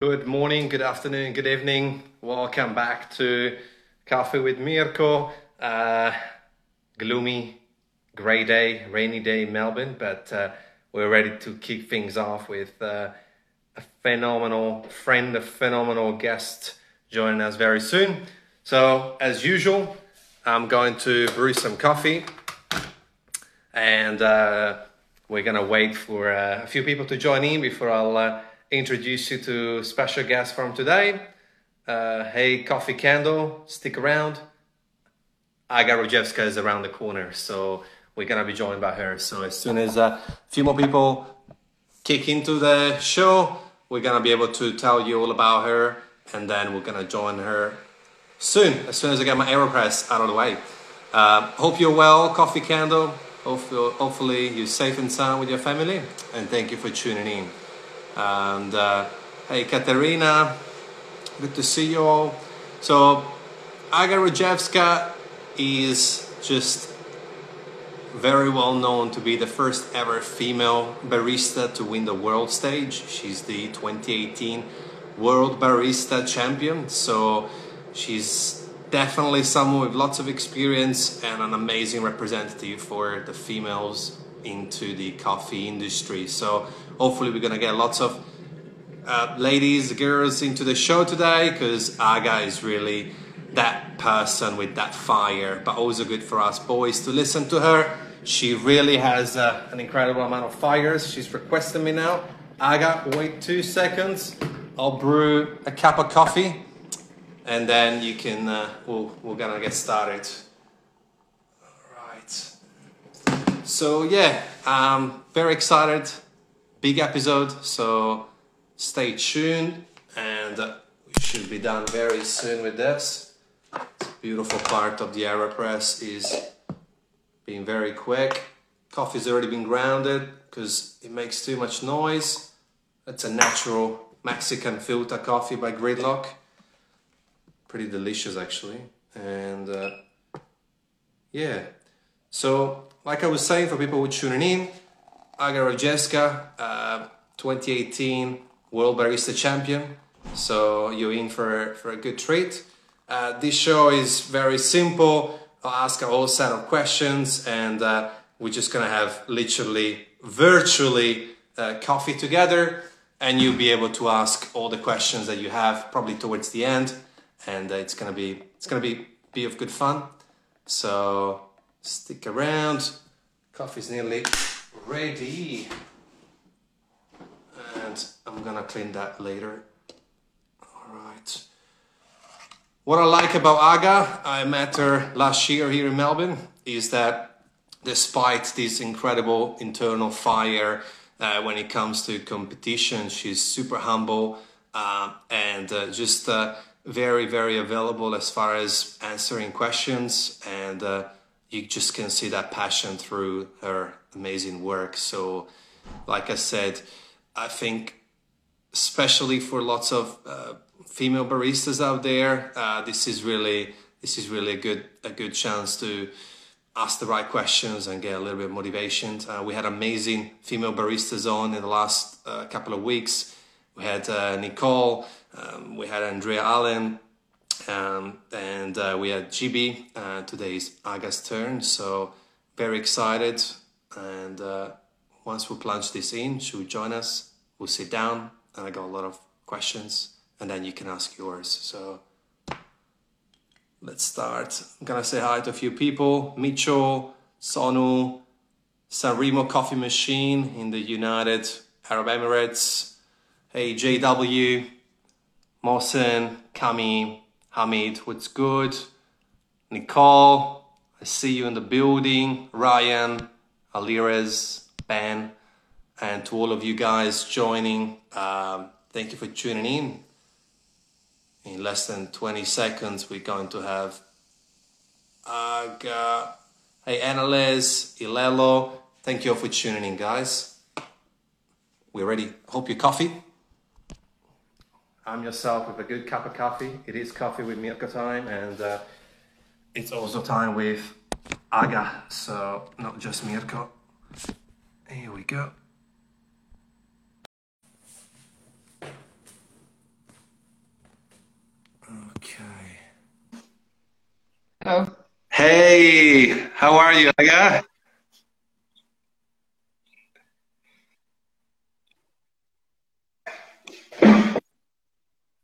Good morning, good afternoon, good evening. Welcome back to Coffee with Mirko. Uh, gloomy, grey day, rainy day in Melbourne, but uh, we're ready to kick things off with uh, a phenomenal friend, a phenomenal guest joining us very soon. So, as usual, I'm going to brew some coffee and uh, we're gonna wait for uh, a few people to join in before I'll uh, introduce you to special guest from today. Uh, hey, Coffee Candle, stick around. Aga Rojewska is around the corner, so we're gonna be joined by her. So as soon as a few more people kick into the show, we're gonna be able to tell you all about her, and then we're gonna join her soon. As soon as I get my Aeropress out of the way. Uh, hope you're well, Coffee Candle. Hopefully you're safe and sound with your family, and thank you for tuning in. And uh, hey, Katerina, good to see you all. So, Aga Rojewska is just very well known to be the first ever female barista to win the world stage. She's the 2018 World Barista Champion. So, she's definitely someone with lots of experience and an amazing representative for the females into the coffee industry. So hopefully we're gonna get lots of uh, ladies, girls into the show today because Aga is really that person with that fire, but also good for us boys to listen to her. She really has uh, an incredible amount of fires. She's requesting me now. Aga, wait two seconds. I'll brew a cup of coffee and then you can, uh, we'll, we're gonna get started. All right. So yeah, I'm very excited. Big episode, so stay tuned and we should be done very soon with this. Beautiful part of the AeroPress is being very quick. Coffee's already been grounded because it makes too much noise. It's a natural Mexican filter coffee by Gridlock. Pretty delicious actually. And uh, yeah, so like I was saying, for people who are tuning in, Aga Rojewska, uh, 2018 World Barista Champion. So you're in for, for a good treat. Uh, this show is very simple. I'll ask a whole set of questions and uh, we're just gonna have literally, virtually uh, coffee together and you'll be able to ask all the questions that you have probably towards the end and uh, it's gonna be, it's gonna be, be of good fun. So Stick around. Coffee's nearly ready. And I'm gonna clean that later. All right. What I like about Aga, I met her last year here in Melbourne, is that despite this incredible internal fire uh, when it comes to competition, she's super humble uh, and uh, just uh, very, very available as far as answering questions and uh, you just can see that passion through her amazing work. So, like I said, I think especially for lots of uh, female baristas out there, uh, this is really this is really a good a good chance to ask the right questions and get a little bit of motivation. Uh, we had amazing female baristas on in the last uh, couple of weeks. We had uh, Nicole, um, we had Andrea Allen, um, and uh, we had GB. Uh, today's Aga's turn, so very excited. And uh, once we plunge this in, she will join us. We'll sit down, and I got a lot of questions, and then you can ask yours. So let's start. I'm gonna say hi to a few people: Mitchell, Sonu, Sanremo Coffee Machine in the United Arab Emirates. Hey JW, Mohsen, Kami, Hamid, what's good? Nicole, I see you in the building. Ryan, Alirez, Ben, and to all of you guys joining, um, thank you for tuning in. In less than 20 seconds, we're going to have Aga. Hey, Annalise, Ilelo. Thank you all for tuning in, guys. We're ready. Hope your coffee. I'm yourself with a good cup of coffee. It is coffee with Mirko time, and uh, it's also time with Aga, so not just Mirko. Here we go. Okay. Hello. Hey, how are you, Aga?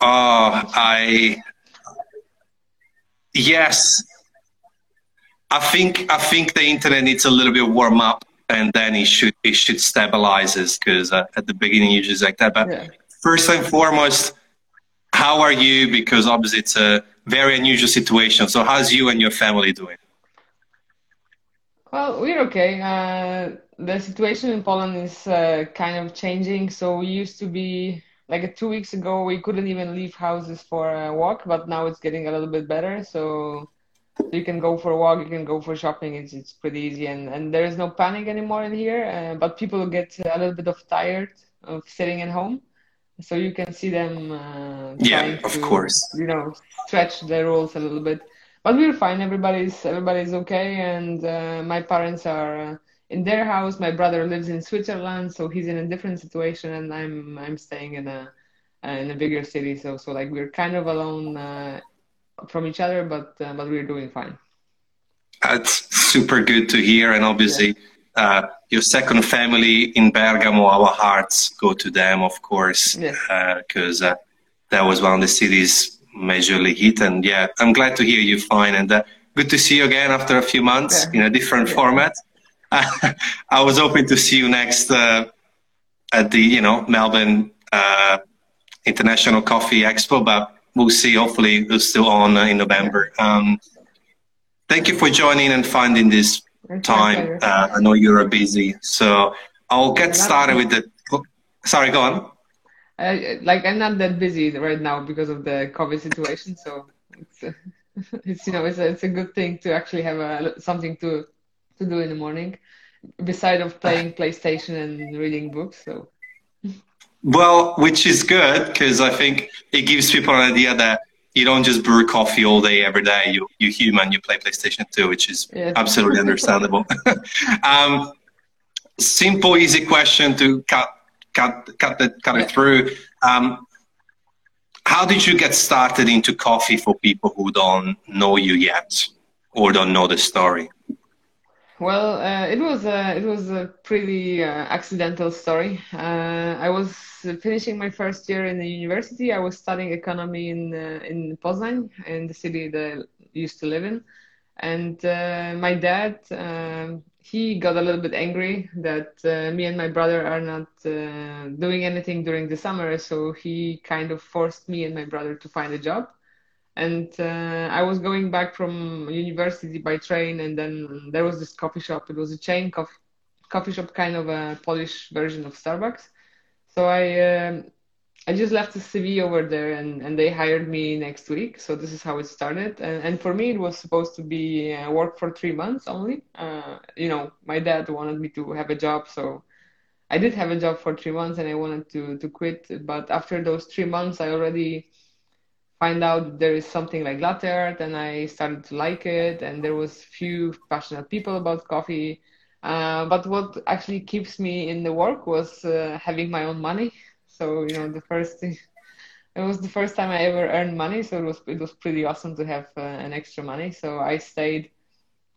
Oh, I yes. I think I think the internet needs a little bit warm up, and then it should it should stabilizes because uh, at the beginning you just like that. But yeah. first and foremost, how are you? Because obviously it's a very unusual situation. So how's you and your family doing? Well, we're okay. Uh, the situation in Poland is uh, kind of changing. So we used to be like two weeks ago, we couldn't even leave houses for a walk, but now it's getting a little bit better. So you can go for a walk, you can go for shopping. It's it's pretty easy, and and there is no panic anymore in here. Uh, but people get a little bit of tired of sitting at home so you can see them uh, yeah of to, course you know stretch the rules a little bit but we're fine everybody's everybody's okay and uh, my parents are uh, in their house my brother lives in switzerland so he's in a different situation and i'm i'm staying in a uh, in a bigger city so so like we're kind of alone uh, from each other but uh, but we're doing fine that's super good to hear and obviously yeah uh, your second family in Bergamo, our hearts go to them, of course, because uh, uh, that was one of the cities majorly hit. And yeah, I'm glad to hear you fine and uh, good to see you again after a few months yeah. in a different yeah. format. I was hoping to see you next uh, at the you know Melbourne uh, International Coffee Expo, but we'll see. Hopefully, it's still on in November. Um, thank you for joining and finding this time. Uh, I know you're busy, so I'll get started with the. Sorry, go on. Uh, like I'm not that busy right now because of the COVID situation, so it's, it's you know it's a, it's a good thing to actually have a, something to to do in the morning, beside of playing PlayStation and reading books. So. Well, which is good because I think it gives people an idea that you don't just brew coffee all day every day. You you human. You play PlayStation too, which is yes. absolutely understandable. um, simple, easy question to cut cut cut the, cut it through. Um, how did you get started into coffee for people who don't know you yet or don't know the story? Well, uh, it was a, it was a pretty uh, accidental story. Uh, I was finishing my first year in the university. I was studying economy in uh, in Poznań, in the city that I used to live in, and uh, my dad um, he got a little bit angry that uh, me and my brother are not doing anything during the summer. So he kind of forced me and my brother to find a job and uh, I was going back from university by train, and then there was this coffee shop. It was a chain coffee coffee shop, kind of a Polish version of Starbucks. So I uh, I just left a CV over there, and, and they hired me next week. So this is how it started. And, and for me, it was supposed to be uh, work for three months only. Uh, you know, my dad wanted me to have a job, so I did have a job for three months, and I wanted to to quit. But after those three months, I already find out there is something like latte art and I started to like it and there was few passionate people about coffee. Uh, but what actually keeps me in the work was uh, having my own money. So, you know, the first thing, it was the first time I ever earned money. So it was, it was pretty awesome to have uh, an extra money. So I stayed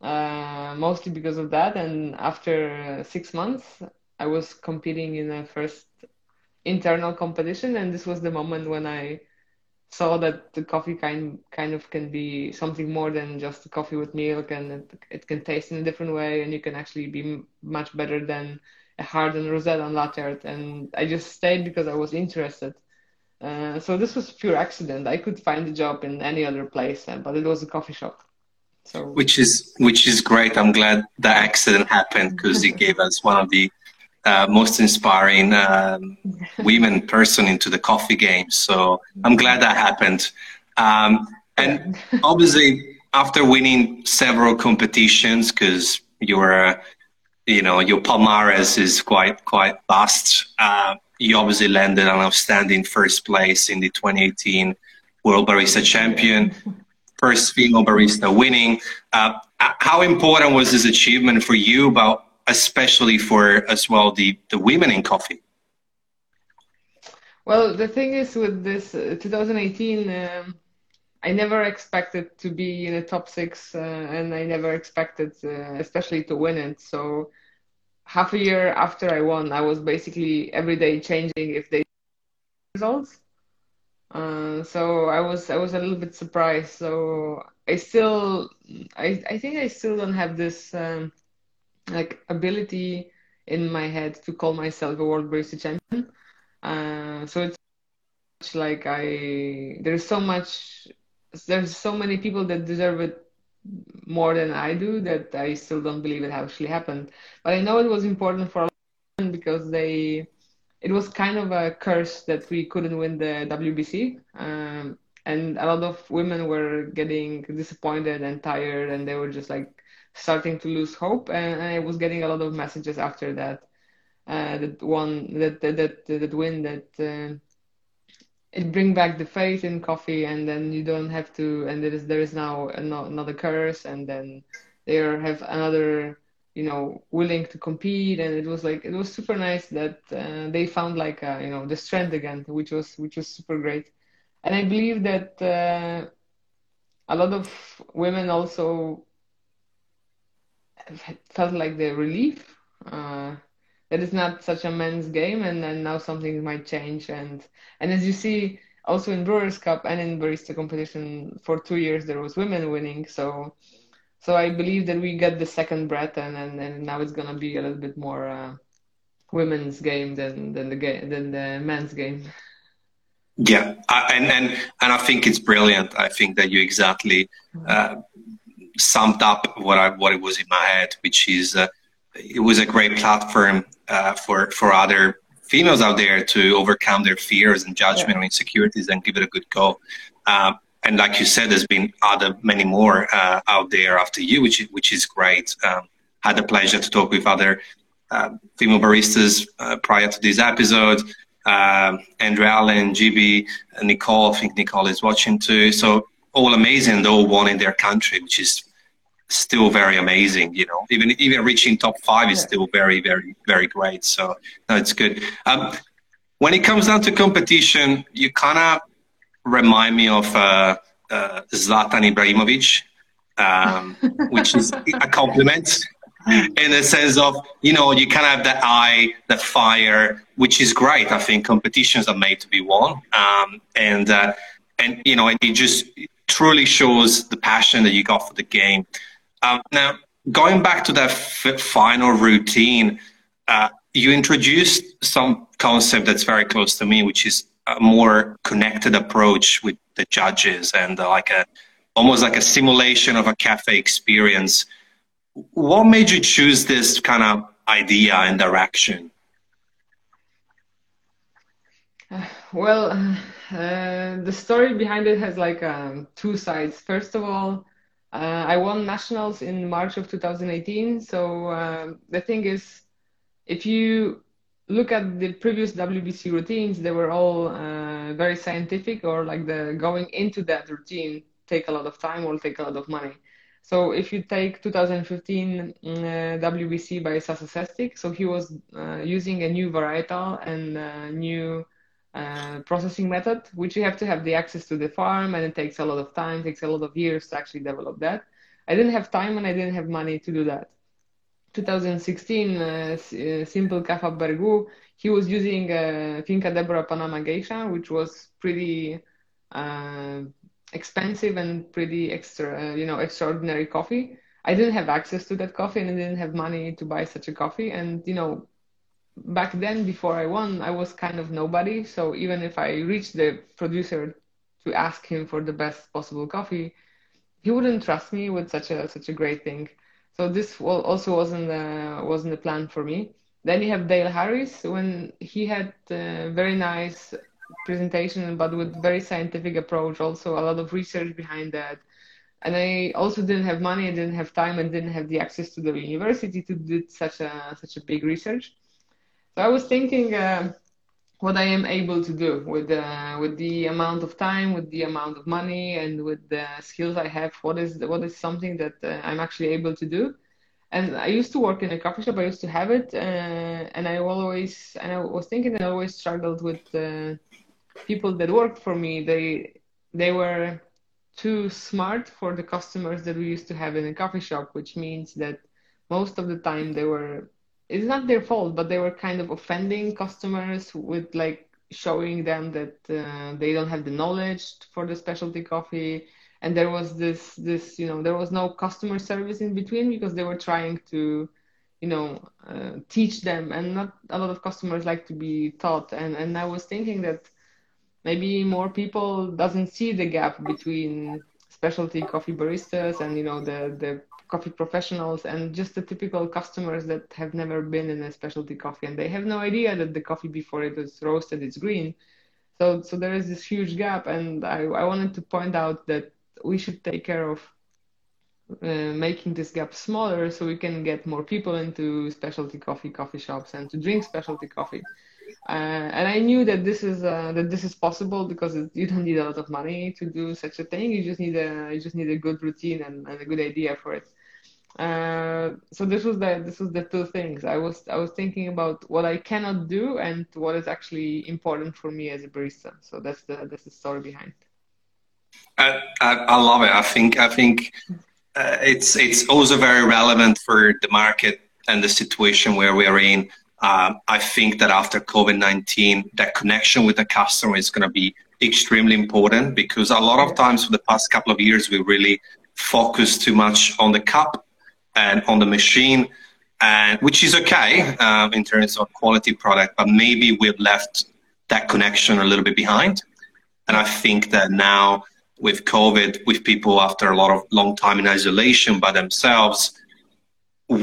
uh, mostly because of that. And after six months, I was competing in a first internal competition. And this was the moment when I saw that the coffee kind kind of can be something more than just coffee with milk and it, it can taste in a different way and you can actually be much better than a hardened rosette on latte art and i just stayed because i was interested. Uh, so this was pure accident. I could find a job in any other place uh, but it was a coffee shop. So which is which is great. I'm glad the accident happened because it gave us one of the uh, most inspiring um, women person into the coffee game. So I'm glad that happened. Um, and obviously, after winning several competitions, because your, you know, your palmarès is quite quite vast. Uh, you obviously landed an outstanding first place in the 2018 World Barista Champion, first female barista winning. Uh, how important was this achievement for you? About especially for as well the, the women in coffee? Well, the thing is with this uh, 2018, um, I never expected to be in the top six, uh, and I never expected, uh, especially to win it. So half a year after I won, I was basically every day changing if they results. Uh, so I was I was a little bit surprised. So I still I I think I still don't have this um, like ability in my head to call myself a world barista champion. Uh, so it's like I there's so much there's so many people that deserve it more than I do that I still don't believe it actually happened. But I know it was important for because they it was kind of a curse that we couldn't win the WBC. Um, and a lot of women were getting disappointed and tired and they were just like starting to lose hope and, I was getting a lot of messages after that uh, that one that that that, that win that uh, it bring back the faith in coffee and then you don't have to and there is there is now another curse and then they have another you know willing to compete and it was like it was super nice that uh, they found like you know the strength again which was which was super great. And i believe that uh, a lot of women also felt like the relief uh, that it's not such a men's game and then now something might change and and as you see also in brewers cup and in barista competition for two years there was women winning so so I believe that we get the second breath, and and, and now it's gonna be a little bit more uh, women's game than than the game than the men's game. Yeah, I, and and and I think it's brilliant. I think that you exactly uh, summed up what I what it was in my head, which is uh, it was a great platform uh, for for other females out there to overcome their fears and judgment yeah. or insecurities and give it a good go. Um, and like you said, there's been other many more uh, out there after you, which which is great. Um, had the pleasure to talk with other uh, female baristas uh, prior to this episode. Uh, Andrea Allen, GB, Nicole. I think Nicole is watching too. So all amazing, all won in their country, which is still very amazing. You know, even even reaching top five is still very, very, very great. So no, it's good. Um, when it comes down to competition, you kind of remind me of uh, uh, Zlatan Ibrahimovic, um, which is a compliment in the sense of you know you kind of have that eye, that fire, which is great. I think competitions are made to be won, um, and uh, and you know it just truly shows the passion that you got for the game. Um, now, going back to that f- final routine, uh, you introduced some concept that's very close to me, which is a more connected approach with the judges and uh, like a almost like a simulation of a cafe experience. What made you choose this kind of idea and direction? Well, uh, the story behind it has like um, two sides. First of all, uh, I won nationals in March of 2018. So um, the thing is, if you look at the previous WBC routines, they were all uh, very scientific or like the going into that routine take a lot of time or take a lot of money. So if you take 2015 uh, WBC by Sasa so he was uh, using a new varietal and a new uh, processing method, which you have to have the access to the farm and it takes a lot of time, takes a lot of years to actually develop that. I didn't have time and I didn't have money to do that. 2016 uh, uh, Simple Kaffa Berg Wu, he was using uh, Finca Deborah Panama Geisha, which was pretty uh, expensive and pretty extra, uh, you know, extraordinary coffee. I didn't have access to that coffee and I didn't have money to buy such a coffee. And, you know, back then, before I won, I was kind of nobody. So even if I reached the producer to ask him for the best possible coffee, he wouldn't trust me with such a such a great thing. So this also wasn't uh, wasn't a plan for me. Then you have Dale Harris when he had a very nice presentation, but with very scientific approach. Also a lot of research behind that. And I also didn't have money, I didn't have time, and didn't have the access to the university to do such a such a big research. So I was thinking. Uh, what I am able to do with uh, with the amount of time, with the amount of money, and with the skills I have. What is what is something that uh, I'm actually able to do? And I used to work in a coffee shop. I used to have it, uh, and I always and I was thinking that I always struggled with uh, people that worked for me. They they were too smart for the customers that we used to have in a coffee shop, which means that most of the time they were it's not their fault, but they were kind of offending customers with like showing them that uh, they don't have the knowledge for the specialty coffee. And there was this this you know there was no customer service in between because they were trying to you know uh, teach them. And not a lot of customers like to be taught. And and i was thinking that maybe more people doesn't see the gap between specialty coffee baristas and you know the the coffee professionals and just the typical customers that have never been in a specialty coffee and they have no idea that the coffee before it was roasted is green so so there is this huge gap and i, I wanted to point out that we should take care of uh, making this gap smaller so we can get more people into specialty coffee coffee shops and to drink specialty coffee uh, and I knew that this is uh, that this is possible because it, you don't need a lot of money to do such a thing. You just need a you just need a good routine and, and a good idea for it. Uh, so this was the this was the two things. I was I was thinking about what I cannot do and what is actually important for me as a barista. So that's the that's the story behind. I, I, I love it. I think I think uh, it's it's also very relevant for the market and the situation where we are in. Um, I think that after COVID nineteen, that connection with the customer is going to be extremely important because a lot of times for the past couple of years we really focused too much on the cup and on the machine, and which is okay um, in terms of quality product, but maybe we've left that connection a little bit behind. And I think that now with COVID, with people after a lot of long time in isolation by themselves,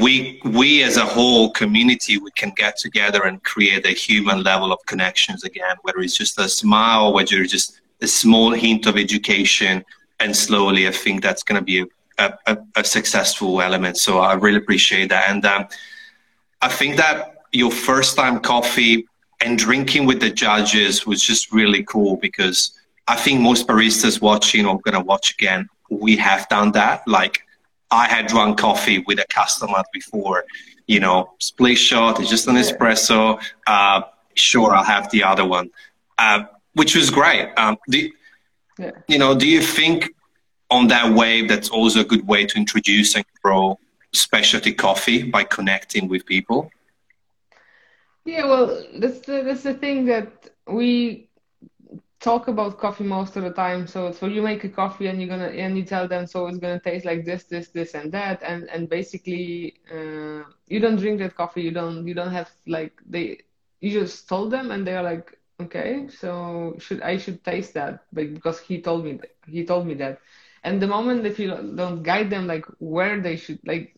we we as a whole community we can get together and create a human level of connections again, whether it's just a smile, whether it's just a small hint of education, and slowly I think that's going to be a, a, a, successful element. So I really appreciate that, and um, I think that your first time coffee and drinking with the judges was just really cool because I think most baristas watching or going to watch again, we have done that. Like I had drunk coffee with a customer before, you know, split shot, it's just an espresso. Uh, sure, I'll have the other one, uh, which was great. Um, do, yeah. You know, do you think on that wave that's also a good way to introduce and grow specialty coffee by connecting with people? Yeah, well, that's the, that's the thing that we talk about coffee most of the time. So so you make a coffee and you're gonna and you tell them so it's gonna taste like this, this, this, and that, and and basically uh, you don't drink that coffee. You don't you don't have like they you just told them and they're like okay so should I should taste that but because he told me he told me that and the moment that you don't guide them like where they should like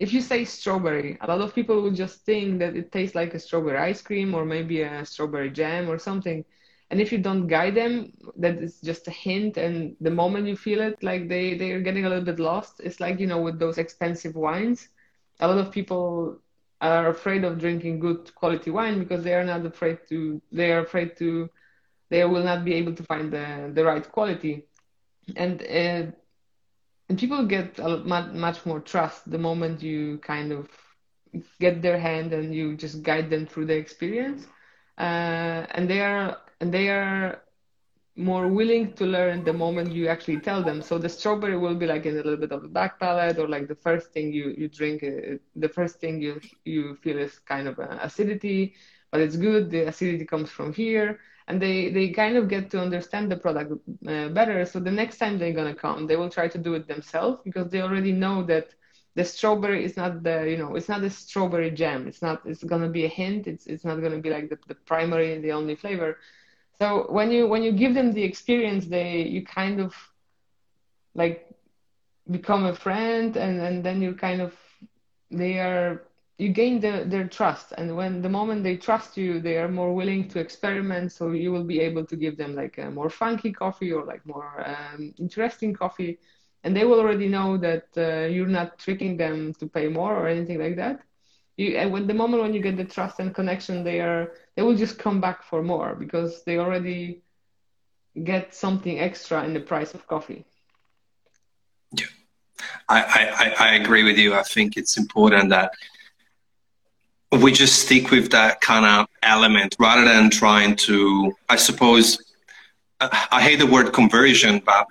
if you say strawberry a lot of people would just think that it tastes like a strawberry ice cream or maybe a strawberry jam or something. And if you don't guide them that is just a hint. And the moment you feel it like they they're getting a little bit lost. It's like you know with those expensive wines a lot of people are afraid of drinking good quality wine because they are not afraid to they are afraid to they will not be able to find the the right quality and uh, and people get a much, more trust the moment you kind of get their hand and you just guide them through the experience uh, and they are and they are more willing to learn the moment you actually tell them. So the strawberry will be like in a little bit of the back palate, or like the first thing you you drink, uh, the first thing you you feel is kind of acidity, but it's good. The acidity comes from here, and they they kind of get to understand the product uh, better. So the next time they're gonna come, they will try to do it themselves because they already know that the strawberry is not the you know it's not a strawberry jam. It's not. It's gonna be a hint. It's it's not gonna be like the, the primary, the only flavor so when you when you give them the experience they you kind of like become a friend and and then you kind of they are you gain the, their trust and when the moment they trust you they are more willing to experiment so you will be able to give them like a more funky coffee or like more um, interesting coffee and they will already know that uh, you're not tricking them to pay more or anything like that. You and when the moment when you get the trust and connection they are they will just come back for more because they already get something extra in the price of coffee. Yeah. I, I, I agree with you. I think it's important that we just stick with that kind of element rather than trying to, I suppose, I hate the word conversion, but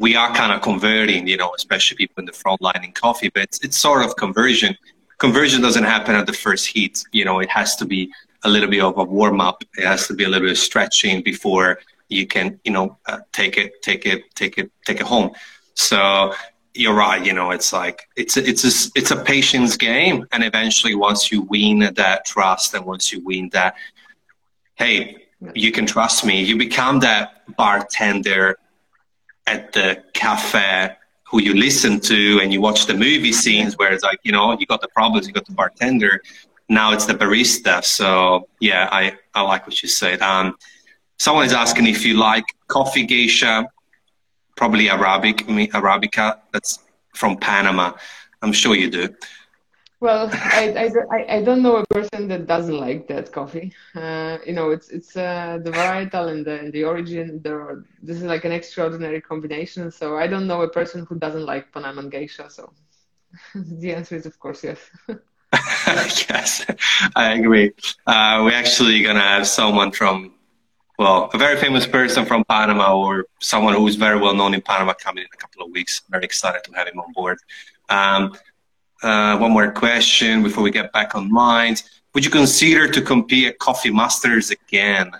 we are kind of converting, you know, especially people in the front line in coffee, but it's, it's sort of conversion. Conversion doesn't happen at the first heat. You know, it has to be a little bit of a warm up. It has to be a little bit of stretching before you can, you know, uh, take it, take it, take it, take it home. So you're right. You know, it's like it's a, it's a, it's a patience game, and eventually, once you win that trust, and once you win that, hey, you can trust me. You become that bartender at the cafe who you listen to and you watch the movie scenes where it's like, you know, you got the problems, you got the bartender. Now it's the barista. So yeah, I, I like what you said. Um, someone is asking if you like coffee geisha, probably Arabic, Arabica. That's from Panama. I'm sure you do. Well, I, I, I don't know a person that doesn't like that coffee. Uh, you know, it's it's uh, the varietal and the, and the origin. There are, this is like an extraordinary combination. So I don't know a person who doesn't like Panaman geisha. So the answer is of course yes. yes, I agree. Uh, we're actually gonna have someone from, well, a very famous person from Panama or someone who's very well known in Panama coming in a couple of weeks. Very excited to have him on board. Um, uh, one more question before we get back on mind. Would you consider to compete at Coffee Masters again?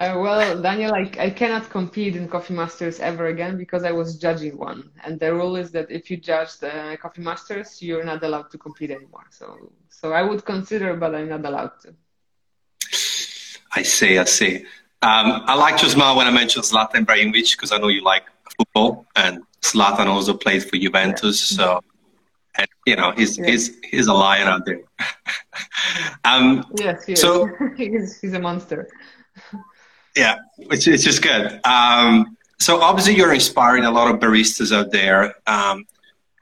Uh, well, Daniel, I, I cannot compete in Coffee Masters ever again because I was judging one. And the rule is that if you judge the Coffee Masters, you're not allowed to compete anymore. So, so I would consider, but I'm not allowed to. I see, I see. Um, I like to smile when I mentioned Zlatan Ibrahimovic because I know you like football, and Zlatan also played for Juventus. So and you know he's yeah. he's he's a lion out there. um, yes, he so he's he's a monster. yeah, which is just good. Um, so obviously you're inspiring a lot of baristas out there. Um,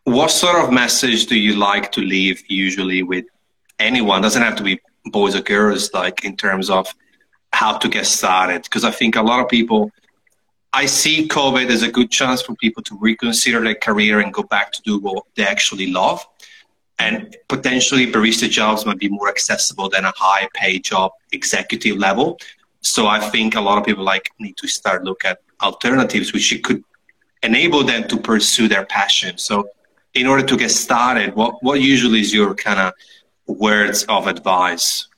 what sort of message do you like to leave usually with anyone? Doesn't have to be boys or girls, like in terms of how to get started. Because I think a lot of people I see COVID as a good chance for people to reconsider their career and go back to do what they actually love. And potentially barista jobs might be more accessible than a high paid job executive level. So I think a lot of people like need to start look at alternatives which could enable them to pursue their passion. So in order to get started, what, what usually is your kind of words of advice?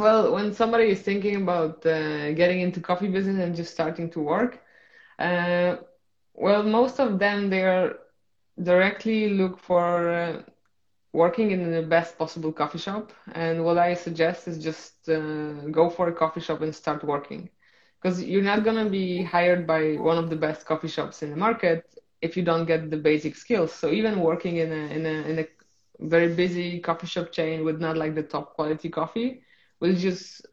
Well, when somebody is thinking about uh, getting into coffee business and just starting to work, uh, well, most of them they are directly look for uh, working in the best possible coffee shop. And what I suggest is just uh, go for a coffee shop and start working, because you're not gonna be hired by one of the best coffee shops in the market if you don't get the basic skills. So even working in a in a in a very busy coffee shop chain with not like the top quality coffee will just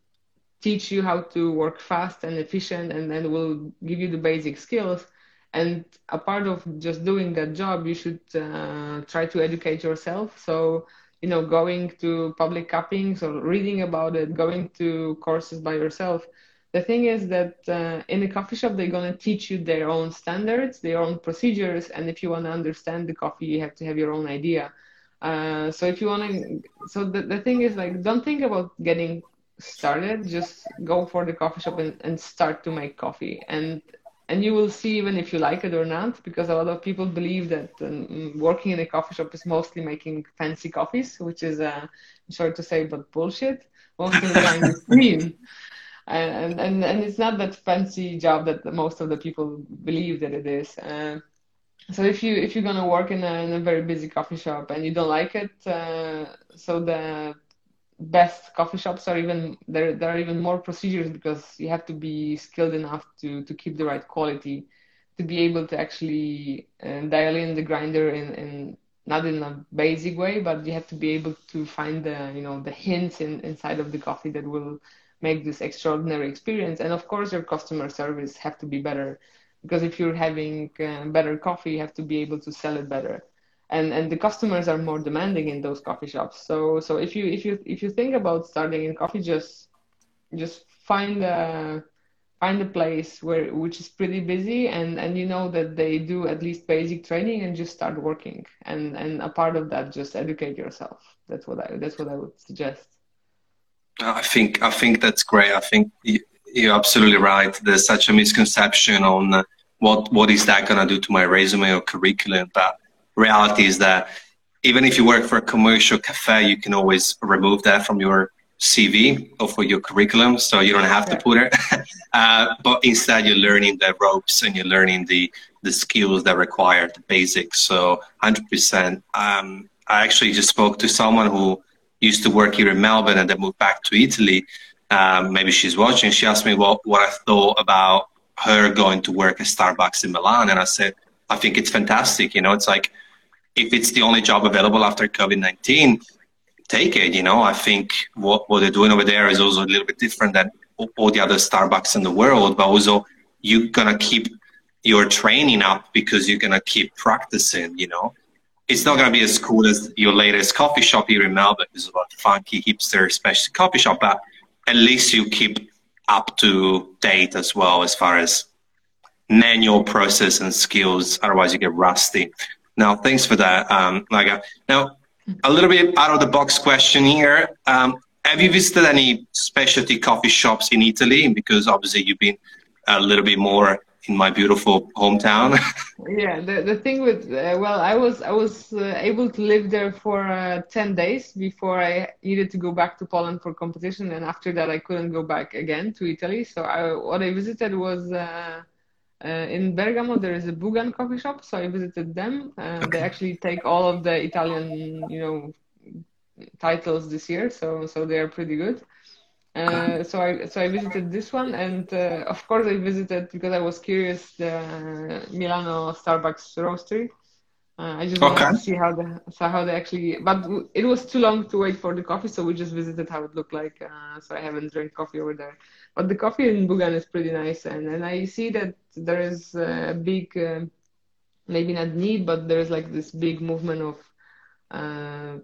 teach you how to work fast and efficient and then will give you the basic skills. And a part of just doing that job you should uh, try to educate yourself. So you know going to public cuppings or reading about it going to courses by yourself. The thing is that uh, in a coffee shop they're going to teach you their own standards their own procedures and if you want to understand the coffee you have to have your own idea uh, so if you want to, so the, the thing is like, don't think about getting started. Just go for the coffee shop and, and start to make coffee. And and you will see even if you like it or not, because a lot of people believe that um, working in a coffee shop is mostly making fancy coffees, which is, uh, I'm sorry to say, but bullshit. Most of the time it's green. And, and, and it's not that fancy job that most of the people believe that it is. Uh, so if you if you're gonna work in a, in a very busy coffee shop and you don't like it, uh, so the best coffee shops are even there. There are even more procedures because you have to be skilled enough to to keep the right quality, to be able to actually uh, dial in the grinder in, in not in a basic way, but you have to be able to find the you know the hints in, inside of the coffee that will make this extraordinary experience. And of course, your customer service have to be better because if you're having uh, better coffee you have to be able to sell it better. And and the customers are more demanding in those coffee shops. So so if you if you if you think about starting in coffee just just find a find a place where which is pretty busy and and you know that they do at least basic training and just start working. And and a part of that just educate yourself. That's what i that's what i would suggest. I think i think that's great. I think you're absolutely right. There's such a misconception on what what is that going to do to my resume or curriculum? But reality is that even if you work for a commercial cafe, you can always remove that from your CV or for your curriculum, so you don't have to put it. uh, but instead, you're learning the ropes and you're learning the the skills that require the basics. So, hundred percent. Um, I actually just spoke to someone who used to work here in Melbourne and then moved back to Italy. Um, maybe she's watching. She asked me what what I thought about her going to work at Starbucks in Milan, and I said I think it's fantastic. You know, it's like if it's the only job available after COVID nineteen take it. You know, I think what, what they're doing over there is also a little bit different than all the other Starbucks in the world, but also you're going to keep your training up because you're going to keep practicing, you know. It's not going to be as cool as your latest coffee shop here in Melbourne. It's a funky hipster special coffee shop, but at least you keep up to date as well as far as manual process and skills. Otherwise, you get rusty. Now, thanks for that, um, Naga. Now, a little bit out of the box question here. Um, have you visited any specialty coffee shops in Italy? Because obviously you've been a little bit more in my beautiful hometown. yeah, the, the thing with uh, well, I was I was uh, able to live there for uh, ten days before I needed to go back to Poland for competition, and after that I couldn't go back again to Italy. So I, what I visited was uh, uh, in Bergamo, there is a Bugan coffee shop, so I visited them. Okay. They actually take all of the Italian, you know, titles this year, so so they are pretty good. Uh, so I so I visited this one, and uh, of course I visited because I was curious the Milano Starbucks roastery. Uh, I just wanted to see how the so how they actually, but it was too long to wait for the coffee, so we just visited how it looked like. Uh, so I haven't drank coffee over there, but the coffee in Bugan is pretty nice, and and I see that there is a big, uh, maybe not need, but there's like this big movement of uh,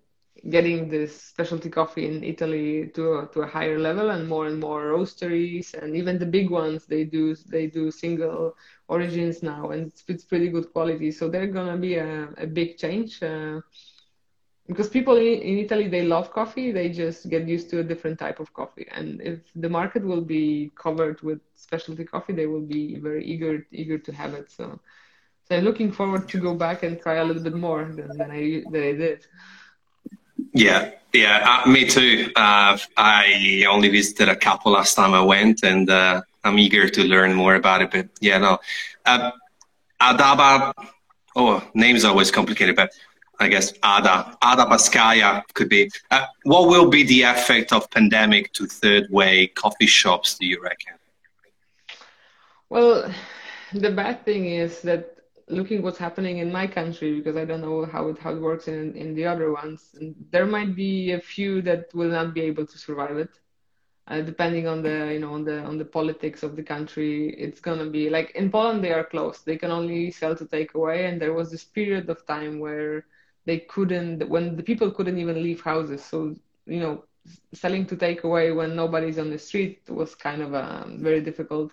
getting this specialty coffee in Italy to a, to a higher level, and more and more roasteries, and even the big ones they do they do single origins now, and it's, it's pretty good quality. So they're gonna be a, a big change. Uh, because people in, in Italy they love coffee, they just get used to a different type of coffee. And if the market will be covered with specialty coffee, they will be very eager eager to have it. So, so I'm looking forward to go back and try a little bit more than, than I than I did. Yeah, yeah, uh, me too. Uh, I only visited a couple last time I went, and uh, I'm eager to learn more about it. But yeah, no, uh, Adaba. Oh, names always complicated, but I guess Ada Ada Baskaya could be. Uh, what will be the effect of pandemic to third wave coffee shops? Do you reckon? Well, the bad thing is that looking what's happening in my country because I don't know how it how it works in in the other ones. And there might be a few that will not be able to survive it. Uh, depending on the you know on the on the politics of the country, it's gonna be like in Poland they are closed. They can only sell to take away, and there was this period of time where they couldn't when the people couldn't even leave houses. So you know selling to take away when nobody's on the street was kind of um, very difficult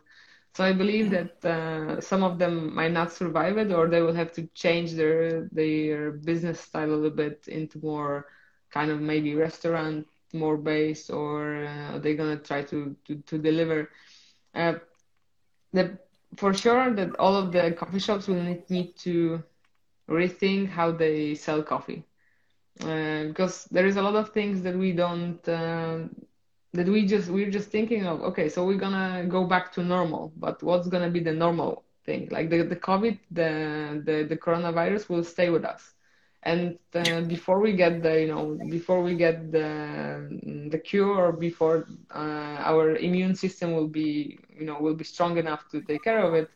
so I believe that uh, some of them might not survive it, or they will have to change their their business style a little bit into more kind of maybe restaurant more based, or uh, they're gonna try to to, to deliver. Uh, the, for sure that all of the coffee shops will need, need to rethink how they sell coffee uh, because there is a lot of things that we don't uh, that we just we're just thinking of okay so we're gonna go back to normal but what's gonna be the normal thing? Like the, the covid the, the the coronavirus will stay with us. And uh, before we get the you know before we get the the cure or before uh, our immune system will be you know will be strong enough to take care of it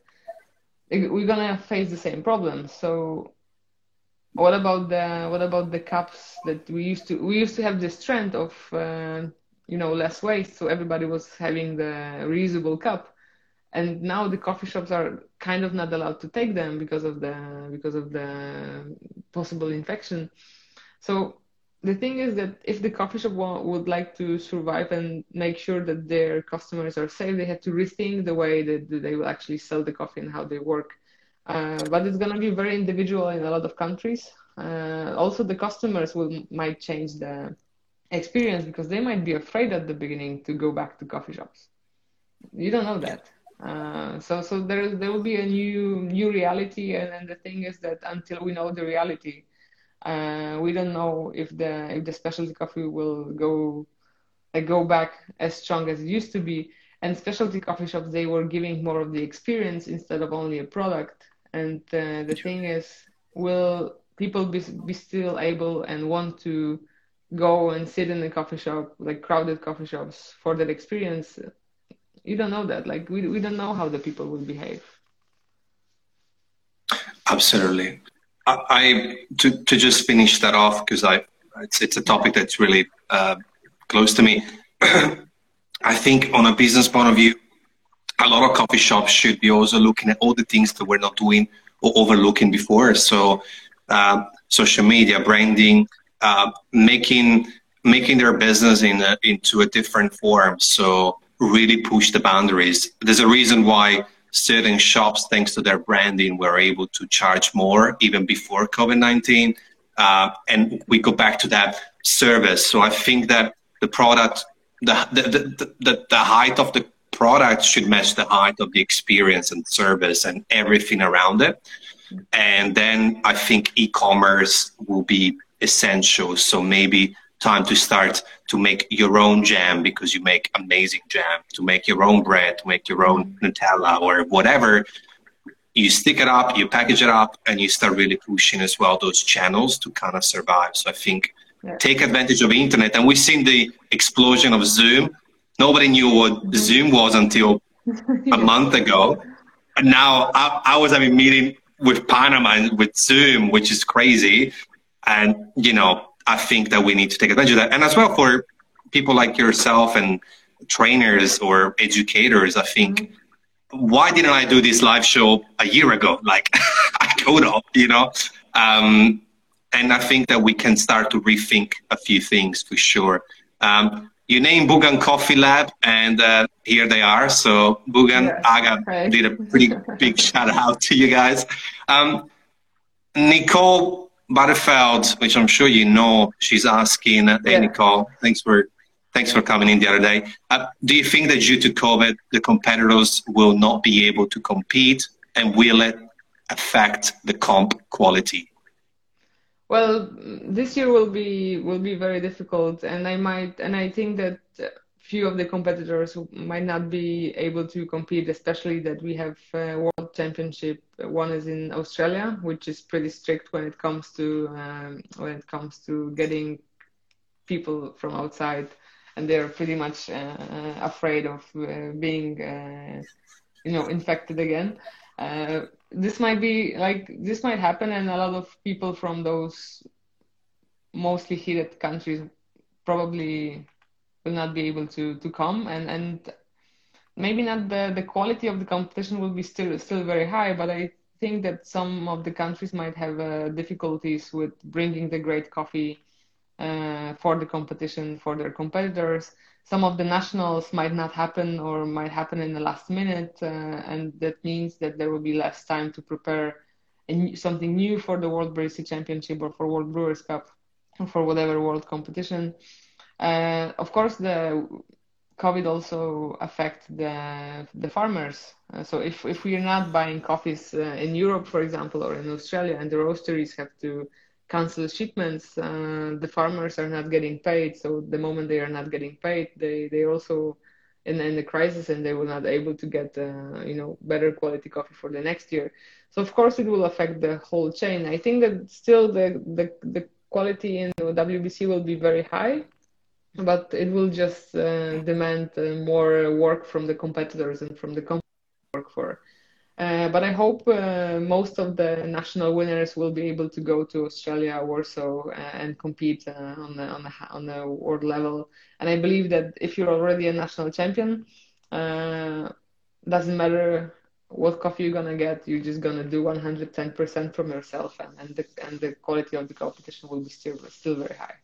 we're gonna face the same problem. So what about the what about the cups that we used to we used to have this trend of uh, you know less waste so everybody was having the reusable cup. And now the coffee shops are kind of not allowed to take them because of the because of the possible infection. So the thing is that if the coffee shop would like to survive and make sure that their customers are safe they have to rethink the way that they will actually sell the coffee and how they work. Uh, but it's going to be very individual in a lot of countries. Uh, also the customers will might change the experience because they might be afraid at the beginning to go back to coffee shops. You don't know that. Uh, so so there there will be a new new reality, and, and the thing is that until we know the reality, uh, we don't know if the if the specialty coffee will go like go back as strong as it used to be. And specialty coffee shops they were giving more of the experience instead of only a product. And uh, the thing is, will people be, be still able and want to go and sit in a coffee shop, like crowded coffee shops, for that experience? You don't know that. Like we we don't know how the people will behave. Absolutely. I, I to to just finish that off because I it's it's a topic that's really uh, close to me. I think on a business point of view, a lot of coffee shops should be also looking at all the things that we're not doing or overlooking before. So, uh, social media, branding, uh, making making their business in a, into a different form. So, really push the boundaries. There's a reason why certain shops, thanks to their branding, were able to charge more even before COVID 19. Uh, and we go back to that service. So, I think that the product, the, the, the, the, the height of the product should match the height of the experience and service and everything around it. And then I think e-commerce will be essential. So maybe time to start to make your own jam because you make amazing jam, to make your own bread, to make your own Nutella or whatever. You stick it up, you package it up, and you start really pushing as well those channels to kind of survive. So I think yeah. take advantage of internet. And we've seen the explosion of Zoom. Nobody knew what Zoom was until a month ago. And now I, I was having a meeting with Panama with Zoom, which is crazy. And, you know, I think that we need to take advantage of that. And as well for people like yourself and trainers or educators, I think, why didn't I do this live show a year ago? Like I could have, you know? Um, and I think that we can start to rethink a few things for sure. Um, you name Bugan Coffee Lab, and uh, here they are. So Bugan, yes, Aga right. did a pretty big shout out to you guys. Um, Nicole Battefeld, which I'm sure you know, she's asking. Uh, hey, yeah. Nicole, thanks for thanks for coming in the other day. Uh, do you think that due to COVID, the competitors will not be able to compete, and will it affect the comp quality? Well, this year will be will be very difficult, and I might and I think that few of the competitors might not be able to compete, especially that we have World Championship. One is in Australia, which is pretty strict when it comes to um, when it comes to getting people from outside, and they're pretty much uh, afraid of uh, being, uh, you know, infected again. Uh, this might be like this might happen, and a lot of people from those mostly heated countries probably will not be able to to come, and and maybe not the the quality of the competition will be still still very high, but I think that some of the countries might have uh, difficulties with bringing the great coffee uh, for the competition for their competitors some of the nationals might not happen or might happen in the last minute, uh, and that means that there will be less time to prepare something new for the World Barista Championship or for World Brewers Cup or for whatever world competition. Uh, of course, the COVID also affect the the farmers. Uh, so if if we are not buying coffees uh, in Europe, for example, or in Australia, and the roasteries have to cancel shipments, uh, the farmers are not getting paid. So the moment they are not getting paid, they they also in, in the crisis and they will not able to get uh, you know better quality coffee for the next year. So of course it will affect the whole chain. I think that still the the, the quality in WBC will be very high, but it will just uh, demand uh, more work from the competitors and from the company work for. Uh, but I hope uh, most of the national winners will be able to go to Australia, Warsaw, uh, and compete uh, on the on the on the world level. And I believe that if you're already a national champion, doesn't matter what coffee you're gonna get, you're just gonna do 110% from yourself, and and the and the quality of the competition will be still still very high.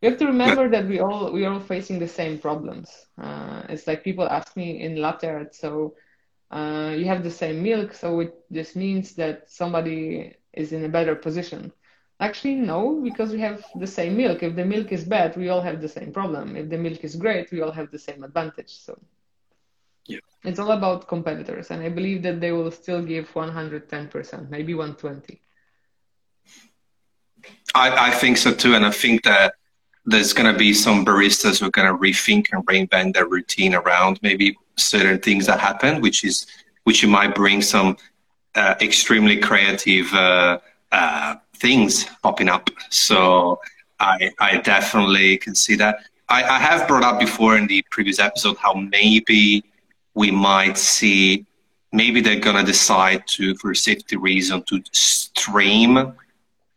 You have to remember that we all we are all facing the same problems. it's like people ask me in latte so uh, you have the same milk, so it just means that somebody is in a better position. Actually, no, because we have the same milk. If the milk is bad, we all have the same problem. If the milk is great, we all have the same advantage. So. yeah. it's all about competitors, and I believe that they will still give 110%, maybe 120. I, I think so too, and I think that there's going to be some baristas who are going to rethink and reinvent their routine around maybe certain things that happen, which is which you might bring some uh, extremely creative uh, uh, things popping up. So I, I definitely can see that. I, I have brought up before in the previous episode how maybe we might see maybe they're going to decide to, for safety reason, to stream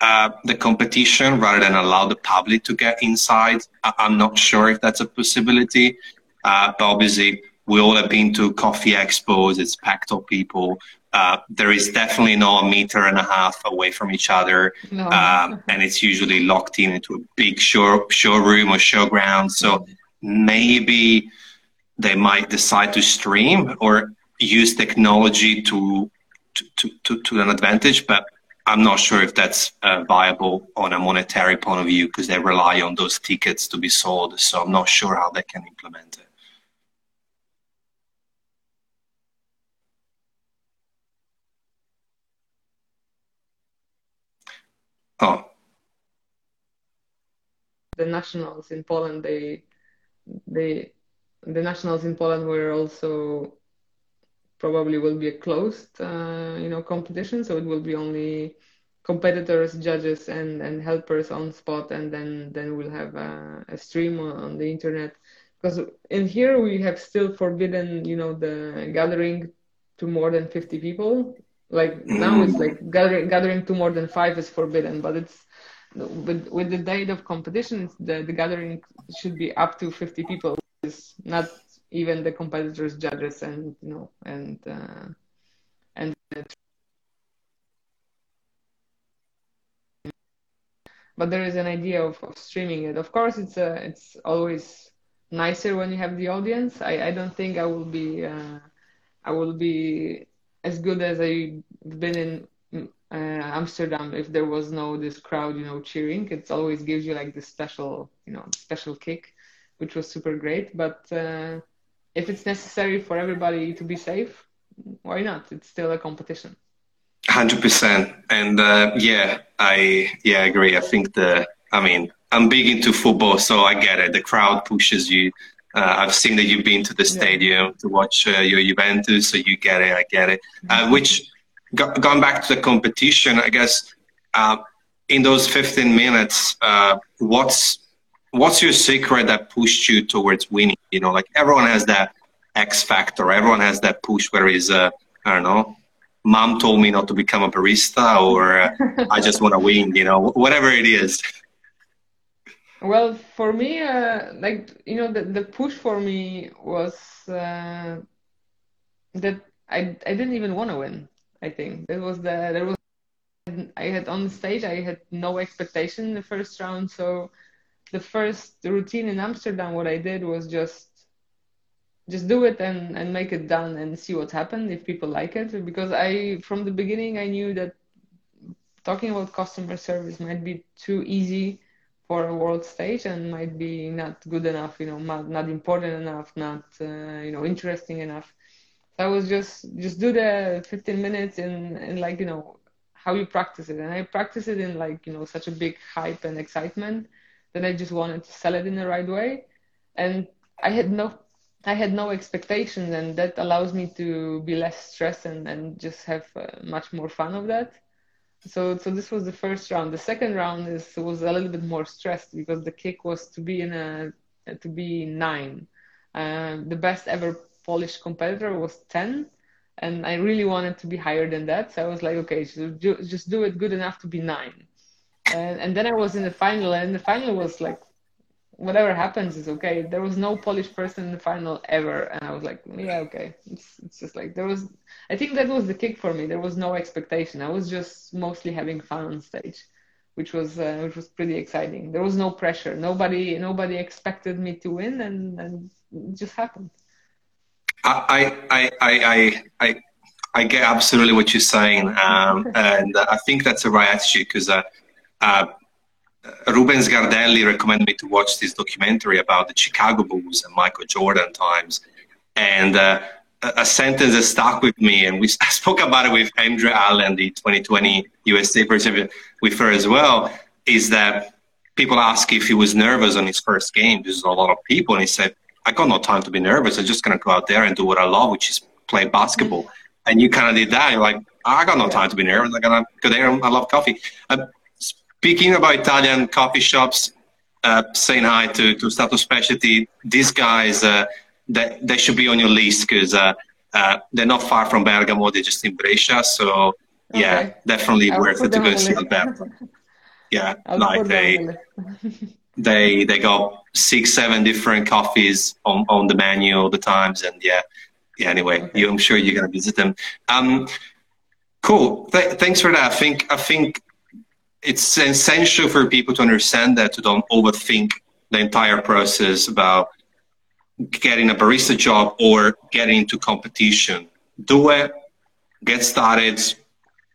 uh, the competition rather than allow the public to get inside. I- am not sure if that's a possibility, uh, but obviously we all have been to coffee expos. It's packed of people. Uh, there is definitely no a meter and a half away from each other, no. um, and it's usually locked in into a big show showroom or showground. So maybe they might decide to stream or use technology to to, to, to an advantage, but I'm not sure if that's uh, viable on a monetary point of view because they rely on those tickets to be sold. So I'm not sure how they can implement it. Oh. The nationals in Poland, they, they, the nationals in Poland were also probably will be a closed, uh, you know, competition. So it will be only competitors, judges, and and helpers on spot, and then then we'll have a, a stream on, on, the internet. Because in here we have still forbidden, you know, the gathering to more than 50 people. Like now it's like gathering gathering to more than five is forbidden, but it's with with the date of competition, the the gathering should be up to 50 people. It's not even the competitors, judges, and you know, and uh, and but there is an idea of, of streaming it. Of course, it's a, uh, it's always nicer when you have the audience. I, I don't think I will be uh, I will be as good as I've been in uh, Amsterdam if there was no this crowd, you know, cheering. It always gives you like this special, you know, special kick, which was super great. But uh, if it's necessary for everybody to be safe, why not? It's still a competition. Hundred percent, and uh, yeah, I yeah I agree. I think the I mean I'm big into football, so I get it. The crowd pushes you. Uh, I've seen that you've been to the stadium yeah. to watch uh, your Juventus, so you get it. I get it. Uh, mm-hmm. which go, going back to the competition, I guess uh, in those 15 minutes, uh, what's what's your secret that pushed you towards winning? You know, like everyone has that X factor. Everyone has that push where is, uh, I don't know, mom told me not to become a barista or uh, I just want to win, you know, whatever it is. Well, for me, uh, like, you know, the, the push for me was uh, that I, I didn't even want to win. I think that was the, there was, I had on the stage, I had no expectation in the first round. So the first routine in Amsterdam, what I did was just just do it and, and make it done and see what happened if people like it. Because I from the beginning I knew that talking about customer service might be too easy for a world stage and might be not good enough, you know, not, not important enough, not uh, you know interesting enough. So I was just just do the 15 minutes and in like you know how you practice it, and I practice it in like you know such a big hype and excitement that I just wanted to sell it in the right way. And I had no I had no expectations, and that allows me to be less stressed and, and just have uh, much more fun of that. So so this was the first round. The second round is was a little bit more stressed because the kick was to be in a to be nine. Um, the best ever Polish competitor was ten, and I really wanted to be higher than that. So I was like, okay, just do it good enough to be nine and, and then I was in the final, and the final was like, whatever happens is okay. There was no Polish person in the final ever, and I was like, yeah, okay. It's it's just like there was. I think that was the kick for me. There was no expectation. I was just mostly having fun on stage, which was uh, which was pretty exciting. There was no pressure. Nobody nobody expected me to win, and and it just happened. I I I I. I... I get absolutely what you're saying, um, and I think that's the right attitude because uh, uh, Rubens Gardelli recommended me to watch this documentary about the Chicago Bulls and Michael Jordan times. And uh, a sentence that stuck with me, and we spoke about it with Andrea Allen, the 2020 USA President, with her as well, is that people ask if he was nervous on his first game. There's a lot of people, and he said, I got no time to be nervous. I'm just going to go out there and do what I love, which is play basketball. And you kind of did that. You're like, I got no time to be nervous. I'm going to go there I love coffee. Uh, speaking about Italian coffee shops, uh, saying hi to, to Stato Specialty, these guys, uh, they, they should be on your list because uh, uh, they're not far from Bergamo. They're just in Brescia. So, yeah, okay. definitely worth it to go see them. Yeah, I'll like they, they, they got six, seven different coffees on, on the menu all the times. And yeah, yeah, anyway, okay. you, I'm sure you're going to visit them. Um, cool. Th- thanks for that. I think, I think it's essential for people to understand that to don't overthink the entire process about getting a barista job or getting into competition. Do it, get started.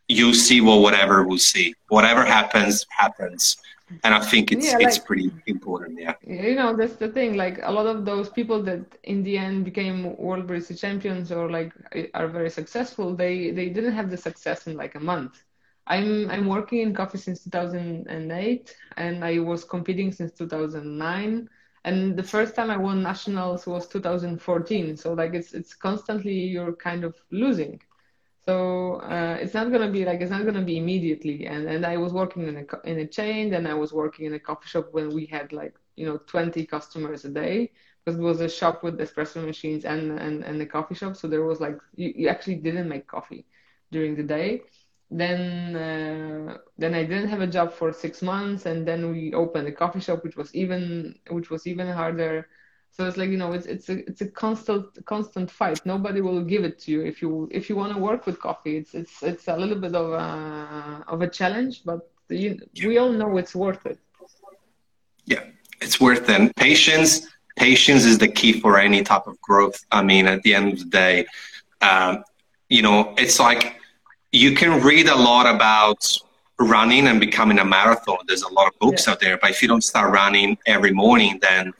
You see what whatever we'll see. Whatever happens, happens. And I think it's yeah, like, it's pretty important. Yeah. You know, that's the thing. Like a lot of those people that in the end became world barista champions or like are very successful, they they didn't have the success in like a month. I'm I'm working in coffee since 2008, and I was competing since 2009 and the first time I won nationals was 2014. So like it's it's constantly you're kind of losing. So uh, it's not gonna be like it's not gonna be immediately. And and I was working in a in a chain, then I was working in a coffee shop when we had like you know 20 customers a day because it was a shop with espresso machines and and and a coffee shop. So there was like you, you actually didn't make coffee during the day then uh, then I didn't have a job for six months, and then we opened a coffee shop, which was even which was even harder. So it's like you know, it's it's a it's a constant constant fight. Nobody will give it to you if you if you want to work with coffee. It's it's it's a little bit of a of a challenge, but you, we all know it's worth it. Yeah, it's worth it. Patience patience is the key for any type of growth. I mean, at the end of the day, um, you know, it's like you can read a lot about running and becoming a marathon. There's a lot of books yeah. out there, but if you don't start running every morning, then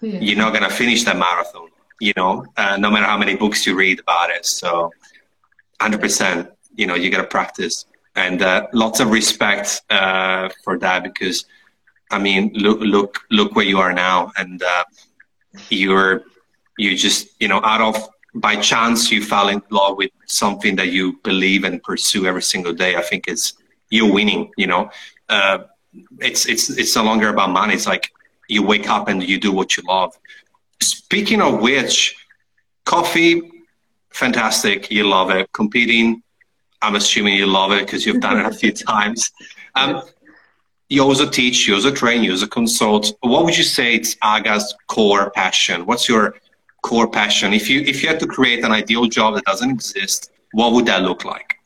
yeah. you're not going to finish that marathon, you know, uh, no matter how many books you read about it. So 100%, you know, you got to practice and uh, lots of respect uh, for that because I mean, look, look, look where you are now. And uh, you're, you just, you know, out of by chance you fell in love with something that you believe and pursue every single day, I think it's you're winning. You know, uh, it's it's it's no longer about money. It's like you wake up and you do what you love. Speaking of which, coffee, fantastic. You love it. Competing, I'm assuming you love it because you've done it a few times. Um, you also teach, you also train, you also consult. What would you say it's Aga's core passion? What's your core passion. If you if you had to create an ideal job that doesn't exist what would that look like?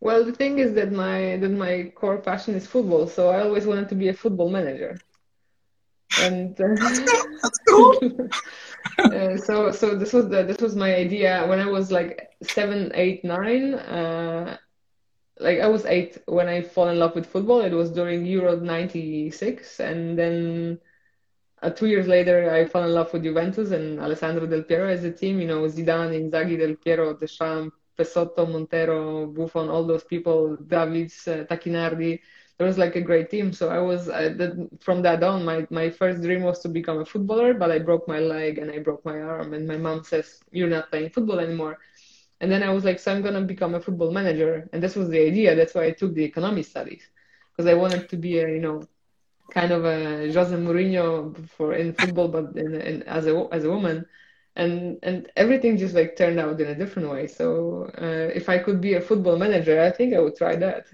Well the thing is that my that my core passion is football so i always wanted to be a football manager. And uh, that's cool, uh, so so this was the this was my idea when i was like seven eight nine uh, like i was eight when i fall in love with football. It was during euro 96 and then uh, two years later, I fell in love with Juventus and Alessandro Del Piero as a team. You know, Zidane, Inzaghi, Del Piero, Deschamps, Pessotto, Montero, Buffon, all those people, Davids, uh, Tacchinardi. There was like a great team. So I was uh, from that on. My my first dream was to become a footballer, but I broke my leg and I broke my arm. And my mom says, "You're not playing football anymore." And then I was like, "So I'm gonna become a football manager." And this was the idea. That's why I took the economy studies because I wanted to be a you know kind of a Jose Mourinho for in football, but in, in, as a as a woman, and and everything just like turned out in a different way. So uh, if I could be a football manager, I think I would try that.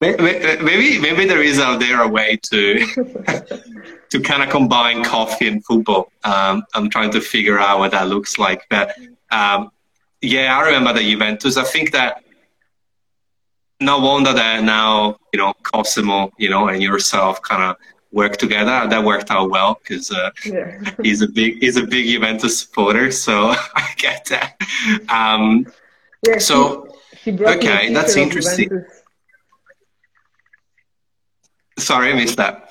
Maybe maybe there is out there a way to to kind of combine coffee and football. Um, I'm trying to figure out what that looks like, but um, yeah, I remember the Juventus. I think that no wonder that now you know Cosimo, you know, and yourself kind of work together. That worked out well because uh, yeah. he's a big he's a big Juventus supporter, so I get that. Um, yeah, so he, he okay, that's interesting. Sorry, I missed that.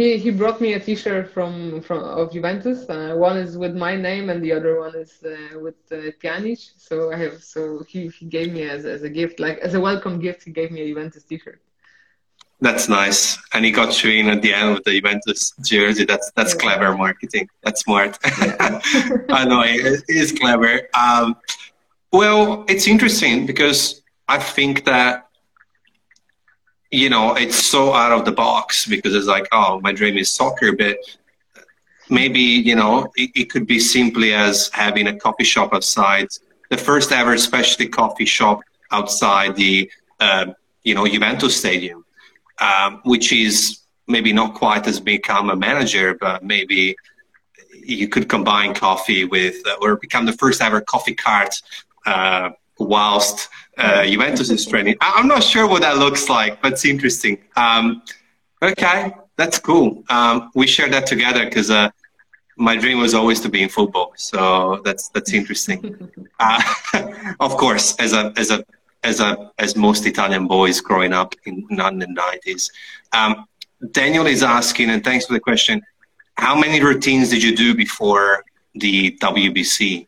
He he brought me a T-shirt from from of Juventus. Uh, one is with my name, and the other one is uh, with uh, Pjanic. So I have so he, he gave me as as a gift, like as a welcome gift, he gave me a Juventus T-shirt. That's nice, and he got you in at the end with the Juventus jersey. That's that's yeah. clever marketing. That's smart. Yeah. I know it is clever. Um, well, it's interesting because I think that you know, it's so out of the box because it's like, oh, my dream is soccer, but maybe, you know, it, it could be simply as having a coffee shop outside, the first ever specialty coffee shop outside the, uh, you know, Juventus Stadium, um, which is maybe not quite as become a manager, but maybe you could combine coffee with, uh, or become the first ever coffee cart uh, whilst uh, Juventus is training. I'm not sure what that looks like, but it's interesting. Um, okay, that's cool. Um, we share that together because uh, my dream was always to be in football, so that's that's interesting. uh, of course, as a as a as a as most Italian boys growing up in, in the 90s. Um, Daniel is asking, and thanks for the question. How many routines did you do before the WBC?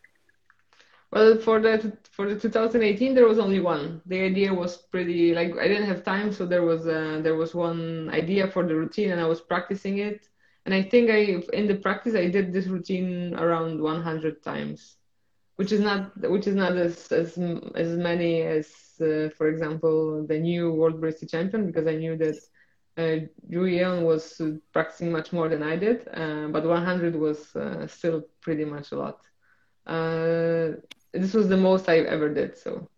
Well, for the for the 2018 there was only one. The idea was pretty like I didn't have time, so there was uh, there was one idea for the routine, and I was practicing it. And I think I in the practice I did this routine around 100 times, which is not which is not as as as many as uh, for example the new world barista champion because I knew that uh, Julian was practicing much more than I did, uh, but 100 was uh, still pretty much a lot. Uh, this was the most I've ever did. So.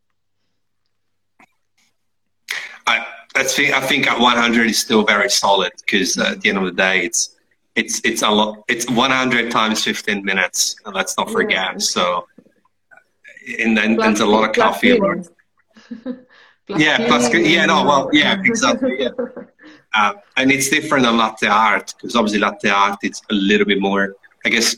I I think I think at 100 is still very solid because uh, at the end of the day, it's it's it's a lot. It's 100 times 15 minutes. Let's not forget. Yeah. So, and then there's a lot of coffee. yeah, plus yeah, no, well, yeah, exactly. Yeah. Uh, and it's different than latte art because obviously latte art it's a little bit more I guess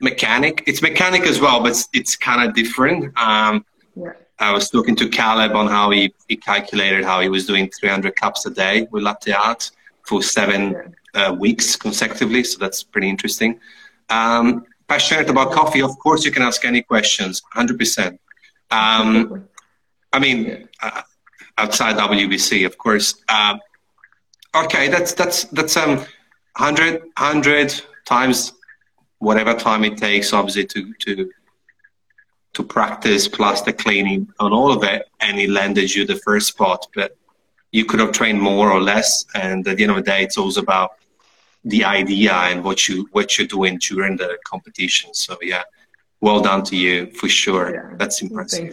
mechanic. It's mechanic as well, but it's, it's kind of different. Um, yeah. I was talking to Caleb on how he, he calculated how he was doing 300 cups a day with latte art for seven yeah. uh, weeks consecutively. So that's pretty interesting. Um, passionate about coffee. Of course, you can ask any questions. 100%. Um, I mean, uh, outside WBC, of course. Uh, okay, that's that's that's um, 100, 100 times whatever time it takes, obviously, to to to practice plus the cleaning on all of it, and it landed you the first spot. But you could have trained more or less, and at the end of the day, it's also about the idea and what you what you're doing during the competition. So yeah, well done to you for sure. Yeah. That's impressive.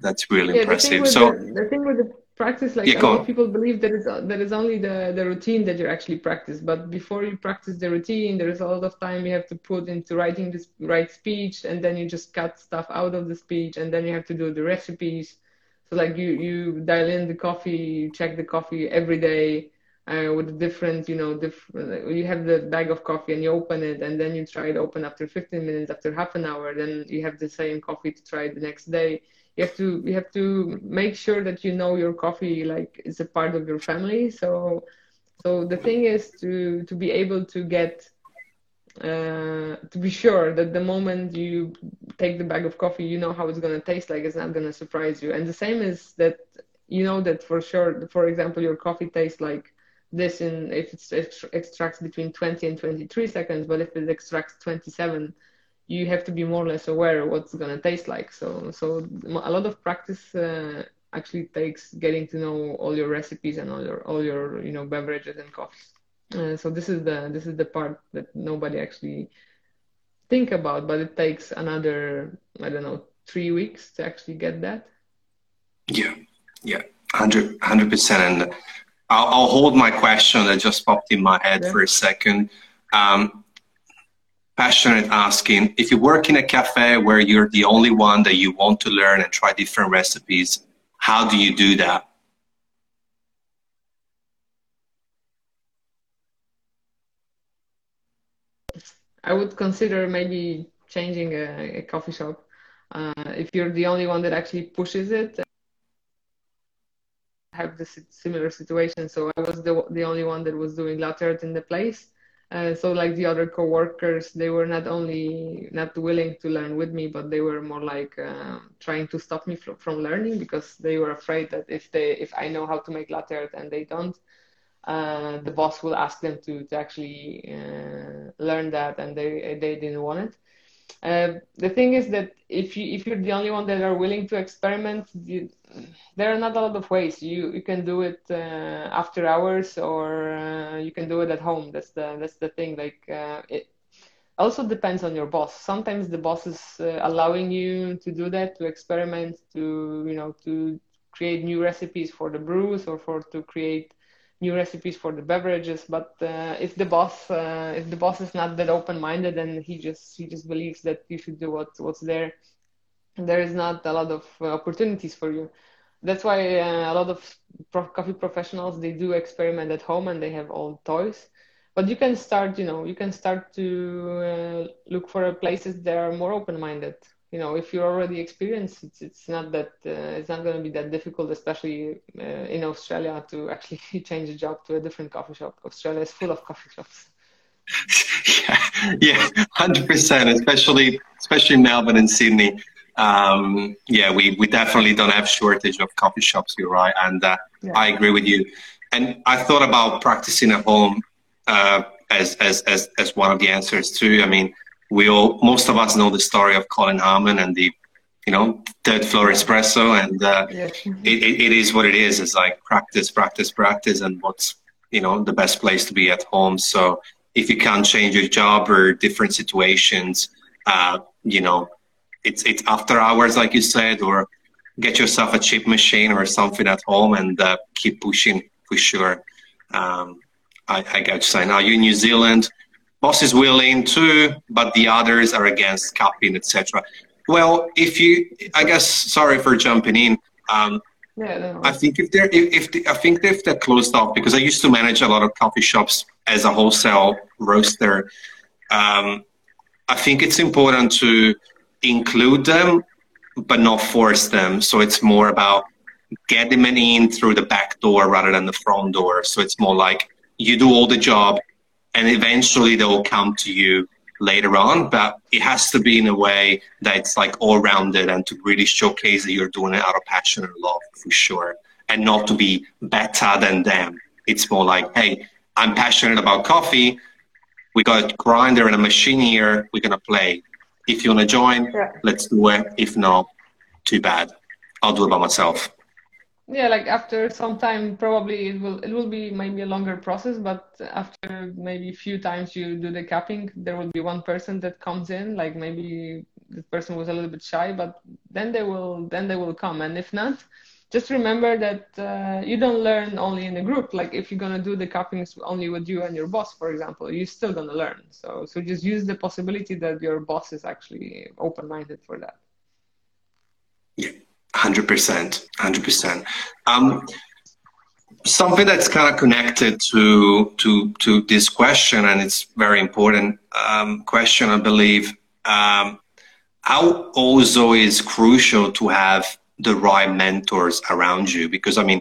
That's really yeah, impressive. so the, the thing with the practice like yeah, a lot of people believe that it's that is only the the routine that you actually practice. But before you practice the routine there is a lot of time you have to put into writing this right speech and then you just cut stuff out of the speech and then you have to do the recipes. So like you you dial in the coffee you check the coffee every day uh, with different you know different you have the bag of coffee and you open it and then you try it open after 15 minutes after half an hour then you have the same coffee to try the next day you have to you have to make sure that you know your coffee like is a part of your family. So so the thing is to to be able to get uh, to be sure that the moment you take the bag of coffee you know how it's to taste like it's not to surprise you. And the same is that you know that for sure for example your coffee tastes like this in if it extracts between 20 and 23 seconds but if it extracts 27 you have to be more or less aware what's going to taste like. So, so a lot of practice uh, actually takes getting to know all your recipes and all your all your you know beverages and coffees. Uh, so this is the this is the part that nobody actually think about, but it takes another I don't know three weeks to actually get that. Yeah, yeah, hundred hundred percent. And I'll, I'll, hold my question that just popped in my head yeah. for a second. Um, passionate asking if you work in a cafe where you're the only one that you want to learn and try different recipes how do you do that i would consider maybe changing a, a coffee shop uh, if you're the only one that actually pushes it I have this similar situation. So I was the the only one that was doing latte art in the place. Uh, so like the other coworkers, they were not only not willing to learn with me, but they were more like uh, trying to stop me from, from learning because they were afraid that if they if I know how to make latte art and they don't, uh, the boss will ask them to to actually uh, learn that, and they they didn't want it. Uh, the thing is that if you if you're the only one that are willing to experiment, you, there are not a lot of ways. You you can do it uh, after hours or uh, you can do it at home. That's the that's the thing. Like uh, it also depends on your boss. Sometimes the boss is uh, allowing you to do that, to experiment, to you know to create new recipes for the brews or for to create new recipes for the beverages. But uh, if the boss uh, if the boss is not that open minded and he just he just believes that you should do what what's there, there is not a lot of uh, opportunities for you. That's why uh, a lot of coffee professionals they do experiment at home and they have all toys. But you can start, you know, you can start to uh, look for places that are more open minded you know if you're already experienced it's, it's not that uh, it's not going to be that difficult especially uh, in australia to actually change a job to a different coffee shop. Australia is full of coffee shops. Yeah, yeah 100% especially especially melbourne and sydney. Um, yeah we, we definitely don't have shortage of coffee shops you're right and uh, yeah. i agree with you. And i thought about practicing at home uh, as, as, as, as one of the answers too. I mean we all, most of us know the story of Colin Harmon and the, you know, third floor espresso, and uh, yeah. it, it, it is what it is. It's like practice, practice, practice, and what's you know the best place to be at home. So if you can't change your job or different situations, uh, you know, it's it's after hours, like you said, or get yourself a chip machine or something at home and uh, keep pushing for sure. Um, I, I got you saying, now you're in New Zealand boss is willing to, but the others are against cupping, etc. Well, if you, I guess, sorry for jumping in. Um, yeah, no I think if they're, if, if the, I think if they're closed off, because I used to manage a lot of coffee shops as a wholesale roaster. Um, I think it's important to include them, but not force them. So it's more about getting them in through the back door rather than the front door. So it's more like you do all the job, and eventually they will come to you later on but it has to be in a way that it's like all rounded and to really showcase that you're doing it out of passion and love for sure and not to be better than them. It's more like hey i'm passionate about coffee. We got a grinder and a machine here. We're going to play. If you want to join yeah. let's do it. If not too bad. I'll do it by myself yeah like after some time probably it will it will be maybe a longer process but after maybe a few times you do the cupping there will be one person that comes in like maybe the person was a little bit shy but then they will then they will come. And if not just remember that uh, you don't learn only in a group. Like if you're going to do the cuppings only with you and your boss for example you're still going to learn. So so just use the possibility that your boss is actually open minded for that. Yeah Hundred percent, hundred percent. Um, something that's kind of connected to to to this question, and it's very important um, question, I believe. Um, how also is crucial to have the right mentors around you, because I mean,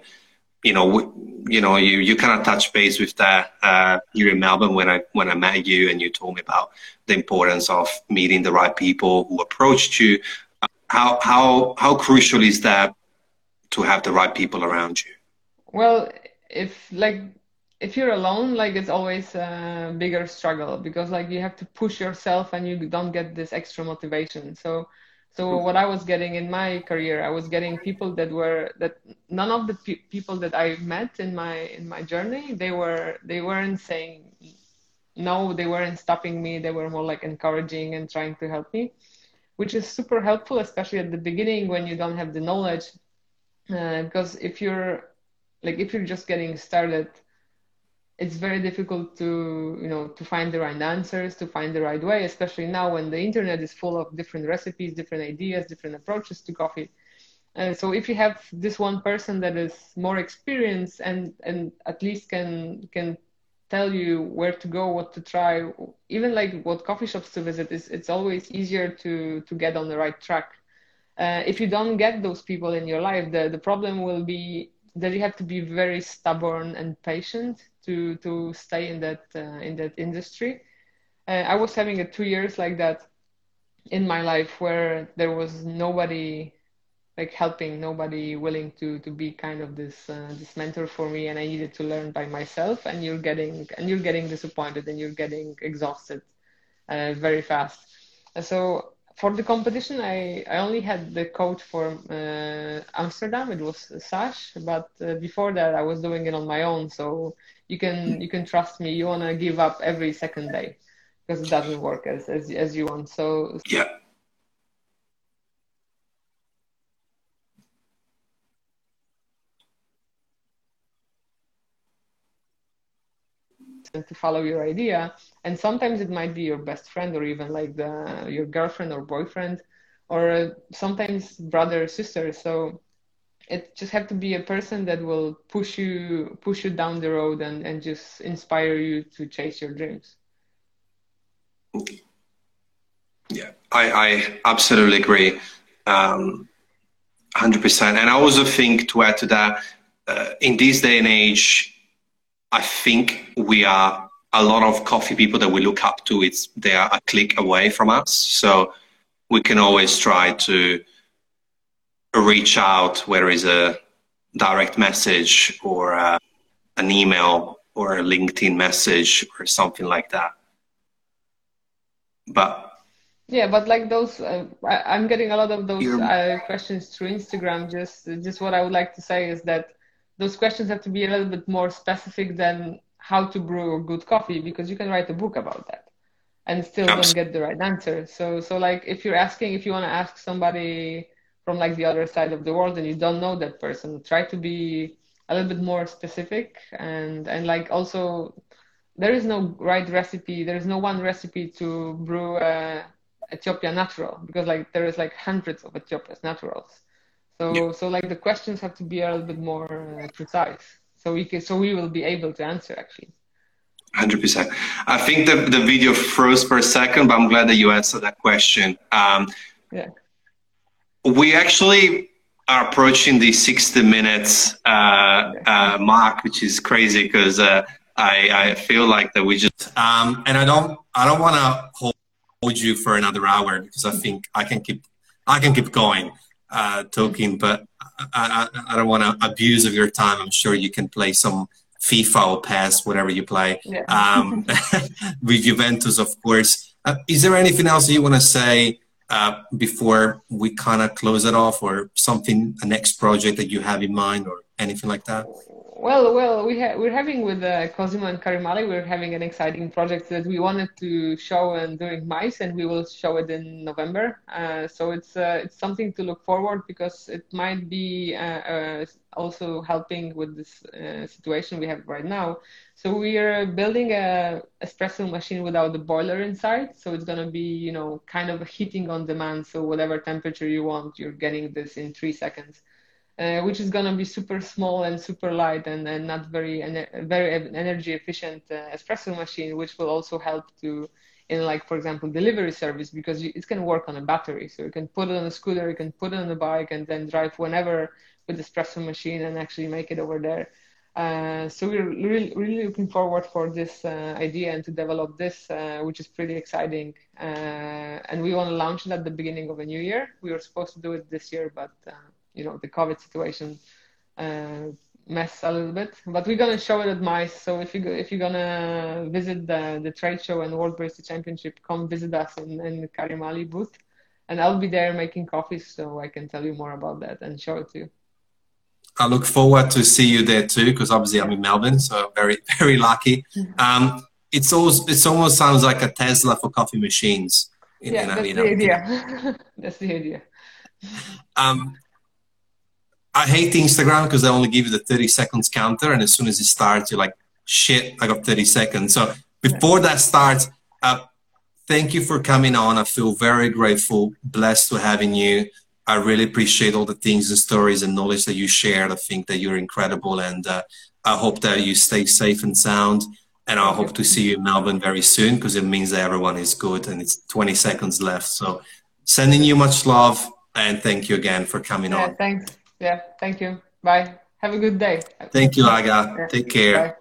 you know, you know, you you kind of touch base with that uh, here in Melbourne when I when I met you, and you told me about the importance of meeting the right people who approached you how how how crucial is that to have the right people around you? Well, if like if you're alone, like it's always a bigger struggle because like you have to push yourself and you don't get this extra motivation. So so what I was getting in my career, I was getting people that were that none of the pe- people that I met in my in my journey, they were they weren't saying no, they weren't stopping me. They were more like encouraging and trying to help me which is super helpful, especially at the beginning when you don't have the knowledge. Uh, because if you're like if you're just getting started, it's very difficult to you know to find the right answers, to find the right way, especially now when the internet is full of different recipes, different ideas, different approaches to coffee. Uh, so if you have this one person that is more experienced and and at least can can tell you where to go, what to try, even like what coffee shops to visit. Is it's always easier to to get on the right track. Uh, if you don't get those people in your life, the the problem will be that you have to be very stubborn and patient to to stay in that uh, in that industry. Uh, I was having a two years like that in my life where there was nobody like helping nobody willing to to be kind of this uh, this mentor for me and i needed to learn by myself and you're getting and you're getting disappointed and you're getting exhausted uh, very fast. So for the competition i i only had the coach for uh, amsterdam. It was sash but uh, before that i was doing it on my own. So you can you can trust me. You want to give up every second day because it doesn't work as as, as you want. So yeah to follow your idea. And sometimes it might be your best friend or even like the your girlfriend or boyfriend or sometimes brother or sister. So it just have to be a person that will push you push you down the road and, and just inspire you to chase your dreams. Yeah i, I absolutely agree um, 100% and i also think to add to that uh, in this day and age I think we are a lot of coffee people that we look up to. It's they are a click away from us, so we can always try to reach out, whether it's a direct message or a, uh, an email or a LinkedIn message or something like that. But yeah, but like those, uh, I, am getting a lot of those uh, questions through Instagram. Just, just what I would like to say is that those questions have to be a little bit more specific than how to brew a good coffee because you can write a book about that and still don't get the right answer. So so like if you're asking if you want to ask somebody from like the other side of the world and you don't know that person, try to be a little bit more specific and and like also there is no right recipe. There is no one recipe to brew uh, a Ethiopia natural because like there is like hundreds of Ethiopia's naturals. So yeah. so like the questions have to be a little bit more uh, precise. So we can so we will be able to answer actually. Hundred percent. I think the the video froze for a second, but I'm glad that you answered that question. Um, yeah. We actually are approaching the 60 minutes uh, uh, mark, which is crazy because uh, I, I feel like that we just um, and I don't I don't want to hold you for another hour because I think I can keep I can keep going uh, talking, but I, I, I don't want to abuse of your time. I'm sure you can play some FIFA or PES, whatever you play, yeah. um, with Juventus, of course. Uh, is there anything else you want to say uh, before we kind of close it off, or something, a next project that you have in mind, or anything like that? Well, well, we ha- we're having with uh, Cosimo and Carimali, we're having an exciting project that we wanted to show and during MICE, and we will show it in November. Uh, so it's uh, it's something to look forward because it might be uh, uh, also helping with this uh, situation we have right now. So we are building a espresso machine without the boiler inside. So it's gonna be you know kind of heating on demand. So whatever temperature you want, you're getting this in three seconds uh, which is going to be super small and super light and, and not very very energy efficient uh, espresso machine, which will also help to in like for example delivery service because it's going work on a battery, so you can put it on a scooter, you can put it on a bike, and then drive whenever with the espresso machine and actually make it over there. Uh, so we're really, really looking forward for this uh, idea and to develop this, uh, which is pretty exciting. Uh, and we want to launch it at the beginning of a new year. We were supposed to do it this year, but uh, you know the COVID situation uh, mess a little bit. But we're gonna show it at MICE. So if you go, if you're gonna visit the the trade show and World Barista Championship, come visit us in in the Carimali booth, and I'll be there making coffee, so I can tell you more about that and show it to you. I look forward to see you there too, because obviously I'm in Melbourne, so very very lucky. Mm-hmm. Um, it's almost it almost sounds like a Tesla for coffee machines. In, yeah, that's the idea. that's the idea. I hate Instagram because they only give you the 30 seconds counter, and as soon as it starts, you're like, shit, I got 30 seconds. So before that starts, uh, thank you for coming on. I feel very grateful, blessed to having you. I really appreciate all the things and stories and knowledge that you shared. I think that you're incredible, and uh, I hope that you stay safe and sound. And I hope to see you in Melbourne very soon because it means that everyone is good and it's 20 seconds left. So, sending you much love and thank you again for coming yeah, on. Thanks. Yeah, thank you. Bye. Have a good day. Thank you, Aga. Take care. Bye.